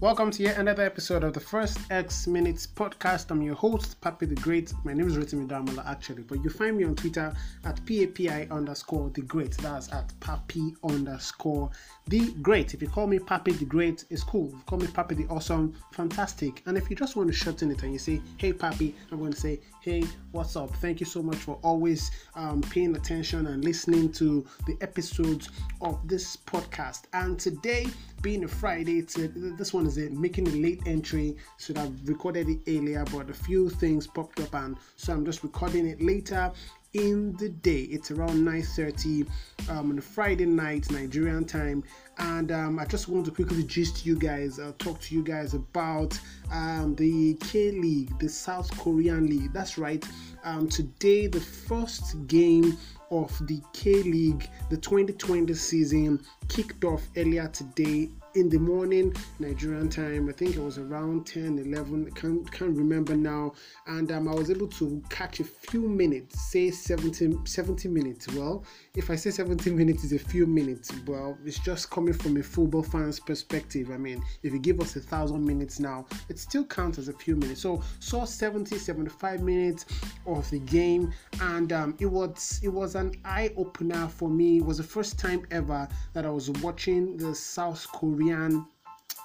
Welcome to yet another episode of the First X Minutes podcast. I'm your host, Papi the Great. My name is Rotimi Damola, actually, but you find me on Twitter at PAPI underscore the Great. That's at Papi underscore the Great. If you call me Papi the Great, it's cool. If you call me Papi the Awesome, fantastic. And if you just want to shorten it and you say, Hey Papi, I'm going to say, Hey, what's up? Thank you so much for always um, paying attention and listening to the episodes of this podcast. And today, being a Friday, this one is a, making a late entry. Should have recorded it earlier, but a few things popped up, and so I'm just recording it later in the day. It's around 9:30 um, on a Friday night Nigerian time, and um, I just want to quickly gist you guys, uh, talk to you guys about um, the K League, the South Korean League. That's right. Um, today, the first game of the K League, the 2020 season, kicked off earlier today in the morning Nigerian time. I think it was around 10, 11. I can't, can't remember now. And um, I was able to catch a few minutes, say 70, 70 minutes. Well, if I say 70 minutes is a few minutes, well, it's just coming from a football fan's perspective. I mean, if you give us a thousand minutes now, it still counts as a few minutes. So saw 70, 75 minutes of the game, and um, it was it was an eye opener for me. It was the first time ever that I was watching the South Korean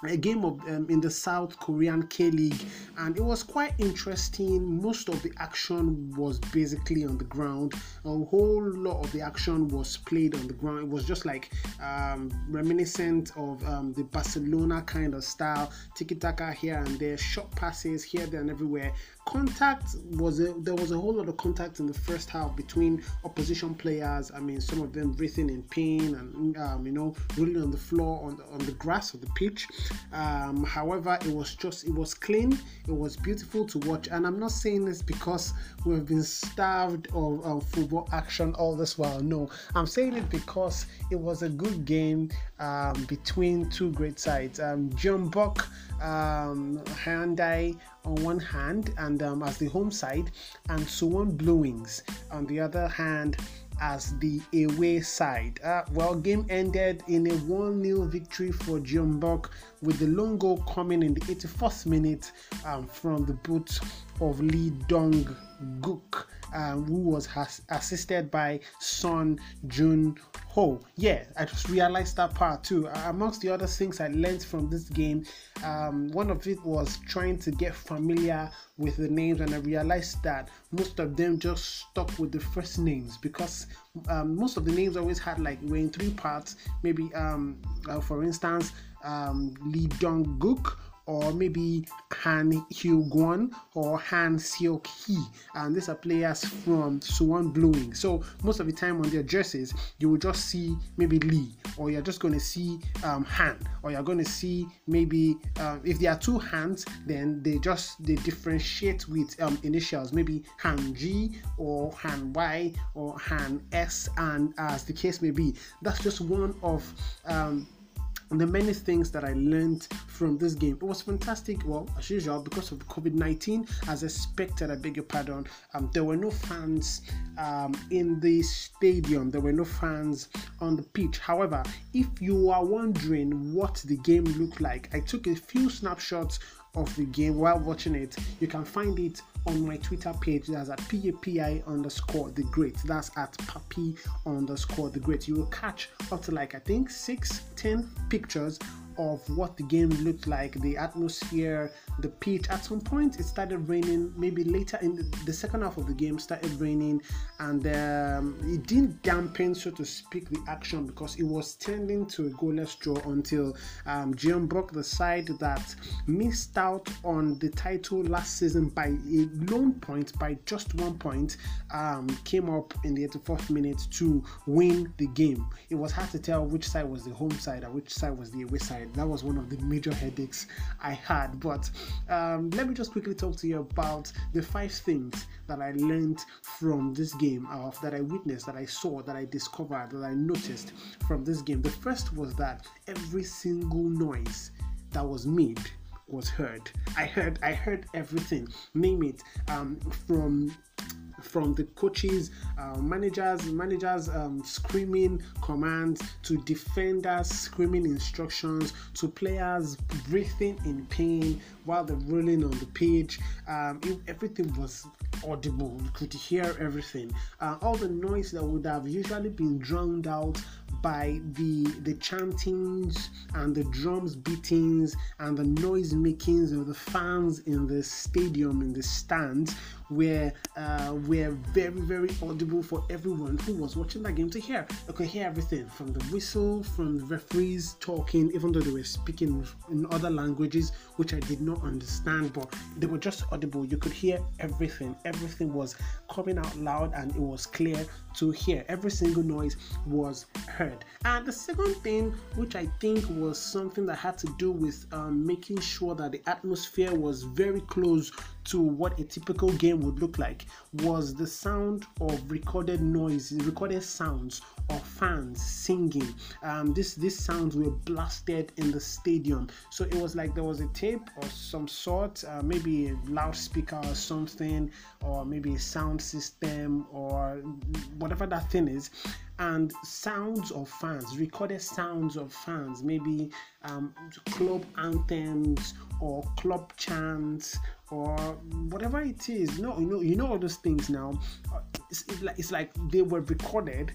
a game of um, in the South Korean K League, and it was quite interesting. Most of the action was basically on the ground. A whole lot of the action was played on the ground. It was just like um, reminiscent of um, the Barcelona kind of style, tiki taka here and there, short passes here, there, and everywhere contact was a, there was a whole lot of contact in the first half between opposition players. I mean, some of them breathing in pain and um, you know rolling on the floor on the, on the grass of the pitch. Um, however, it was just it was clean. It was beautiful to watch, and I'm not saying this because we've been starved of, of football action all this while. No, I'm saying it because it was a good game um, between two great sides. Um, Jeonbuk um, Hyundai on one hand and um, as the home side, and Suwon Blue Wings on the other hand as the away side. Uh, well, game ended in a 1-0 victory for Jeonbuk with the lone goal coming in the 81st minute um, from the boot of Lee Dong Gook, um, who was has- assisted by Son Jun Ho. Yeah, I just realized that part too. Uh, amongst the other things I learned from this game, um, one of it was trying to get familiar with the names, and I realized that most of them just stuck with the first names because um, most of the names always had like were in three parts. Maybe, um, uh, for instance, um, Lee Dong Gook or maybe Han Hyo Gwon or Han Seok Hee. And these are players from Suwon Blue Wings. So most of the time on their jerseys, you will just see maybe Lee, or you're just going to see um, Han, or you're going to see maybe uh, if there are two hands, then they just they differentiate with um, initials, maybe Han G or Han Y or Han S, and as the case may be. That's just one of um, the many things that I learned from this game. It was fantastic. Well, as usual, because of COVID 19, as expected, I beg your pardon, um, there were no fans um, in the stadium, there were no fans on the pitch. However, if you are wondering what the game looked like, I took a few snapshots of the game while watching it. You can find it on my Twitter page. That's at PAPI underscore the great. That's at Papi underscore the great. You will catch up to like I think six, ten pictures of what the game looked like, the atmosphere, the pitch. At some point, it started raining. Maybe later in the, second half of the game, started raining, and um, it didn't dampen, so to speak, the action because it was tending to a goalless draw until um, Jeonbuk, the side that missed out on the title last season by a lone point, by just one point, um, came up in the 84th minute to win the game. It was hard to tell which side was the home side and which side was the away side. That was one of the major headaches I had. But um, let me just quickly talk to you about the five things that I learned from this game, of that I witnessed, that I saw, that I discovered, that I noticed from this game. The first was that every single noise that was made was heard. I heard I heard everything. Name it um, from from the coaches, uh, managers, managers um, screaming commands to defenders screaming instructions to players breathing in pain while they're rolling on the pitch. Um, everything was audible. You could hear everything. Uh, all the noise that would have usually been drowned out by the the chantings and the drums beatings and the noise makings of the fans in the stadium in the stands were uh, were very very audible for everyone who was watching that game to hear. You could hear everything from the whistle, from the referees talking, even though they were speaking in other languages which I did not understand, but they were just audible. You could hear everything. Everything was coming out loud and it was clear to hear. Every single noise was heard. And the second thing, which I think was something that had to do with um, making sure that the atmosphere was very close to what a typical game would look like, was the sound of recorded noise, recorded sounds of fans singing. Um, this these sounds were blasted in the stadium, so it was like there was a tape or some sort, uh, maybe a loudspeaker or something, or maybe a sound system or whatever that thing is, and sounds of fans, recorded sounds of fans, maybe um, club anthems or club chants or whatever it is. No, you know, you know all those things now. It's, it's like it's like they were recorded,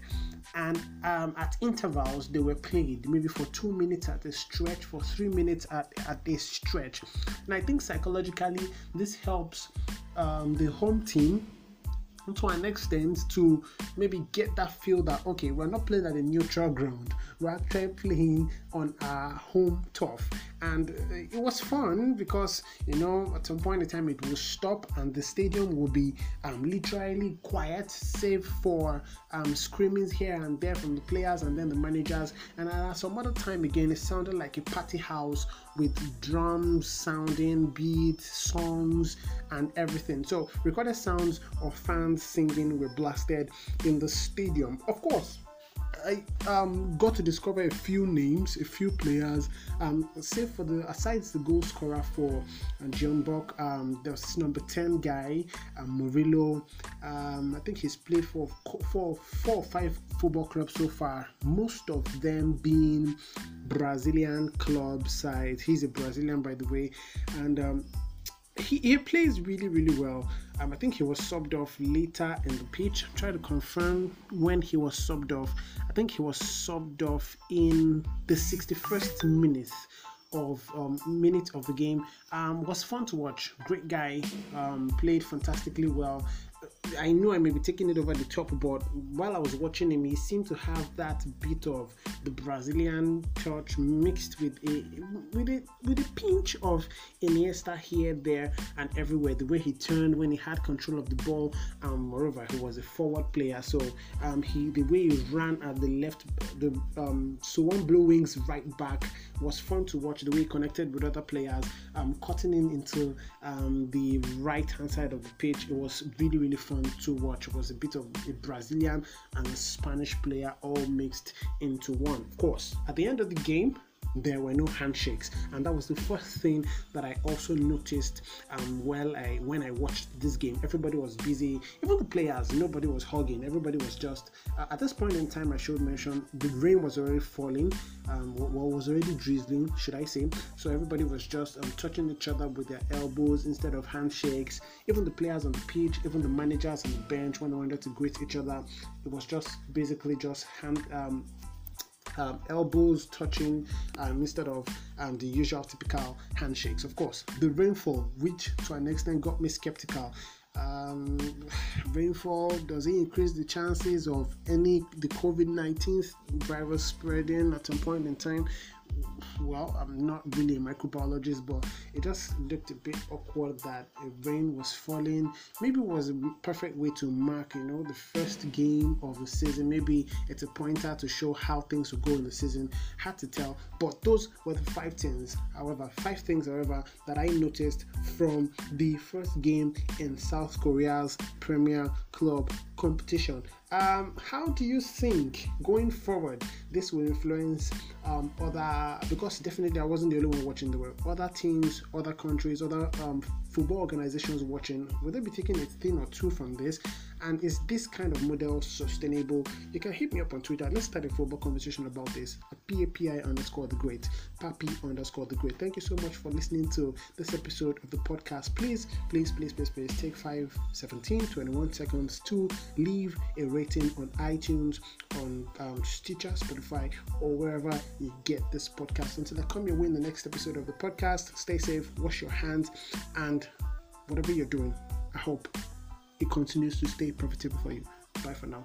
and um, at intervals they were played, maybe for two minutes at a stretch, for three minutes at, at a stretch. And I think psychologically this helps um, the home team to an extent to maybe get that feel that okay we're not playing at a neutral ground. We're actually playing on our home turf and uh, it was fun because you know at some point in time it will stop and the stadium will be um, literally quiet save for um, screamings here and there from the players and then the managers. And at some other time again it sounded like a party house with drums sounding beats songs and everything. So recorded sounds of fans singing were blasted in the stadium. Of course I um, got to discover a few names, a few players. Um, say for the aside the goal scorer for uh, Jeonbuk, um, there's number ten guy, um, Murilo. Um, I think he's played for four, four or five football clubs so far. Most of them being Brazilian club sides. He's a Brazilian, by the way, and um, he, he plays really really well. Um, I think he was subbed off later in the pitch. I'll try to confirm when he was subbed off. I think he was subbed off in the 61st minute of um, minute of the game. Um, was fun to watch. Great guy. Um, played fantastically well. I know I may be taking it over the top, but while I was watching him, he seemed to have that bit of the Brazilian touch mixed with a with a with a pinch of Iniesta here, there, and everywhere. The way he turned when he had control of the ball, um, moreover, he was a forward player, so um, he the way he ran at the left, the um, one Blue Wings right back was fun to watch. The way he connected with other players, um, cutting in into um, the right hand side of the pitch, it was really really fun to watch. Was a bit of a Brazilian and a Spanish player all mixed into one. Of course, at the end of the game, there were no handshakes. And that was the first thing that i also noticed um well i when i watched this game. Everybody was busy even the players nobody was hugging. Everybody was just uh, at this point in time i should mention the rain was already falling um well was already drizzling should i say. So everybody was just um, touching each other with their elbows instead of handshakes. Even the players on the pitch even the managers on the bench when they wanted to greet each other it was just basically just hand um, um, elbows touching um, instead of um, the usual typical handshakes. Of course, the rainfall, which to an extent got me skeptical. Um, rainfall does it increase the chances of any the COVID 19 virus spreading at some point in time? Well, I'm not really a microbiologist, but it just looked a bit awkward that a rain was falling. Maybe it was a perfect way to mark, you know, the first game of the season. Maybe it's a pointer to show how things will go in the season. Hard to tell, but those were the five things. However, five things, however, that I noticed from the first game in South Korea's Premier Club competition. Um, how do you think going forward this will influence um, other? Because definitely I wasn't the only one watching. There were other teams, other countries, other um, football organizations watching. Will they be taking a thing or two from this? And is this kind of model sustainable? You can hit me up on Twitter. Let's start a football conversation about this. PAPI underscore the great, Papi underscore the great. Thank you so much for listening to this episode of the podcast. Please, please, please, please, please take 5, 17, 21 seconds to leave a rating on iTunes, on um, Stitcher, Spotify, or wherever you get this podcast. Until I come your way in the next episode of the podcast, stay safe, wash your hands, and whatever you're doing, I hope it continues to stay profitable for you. Bye for now.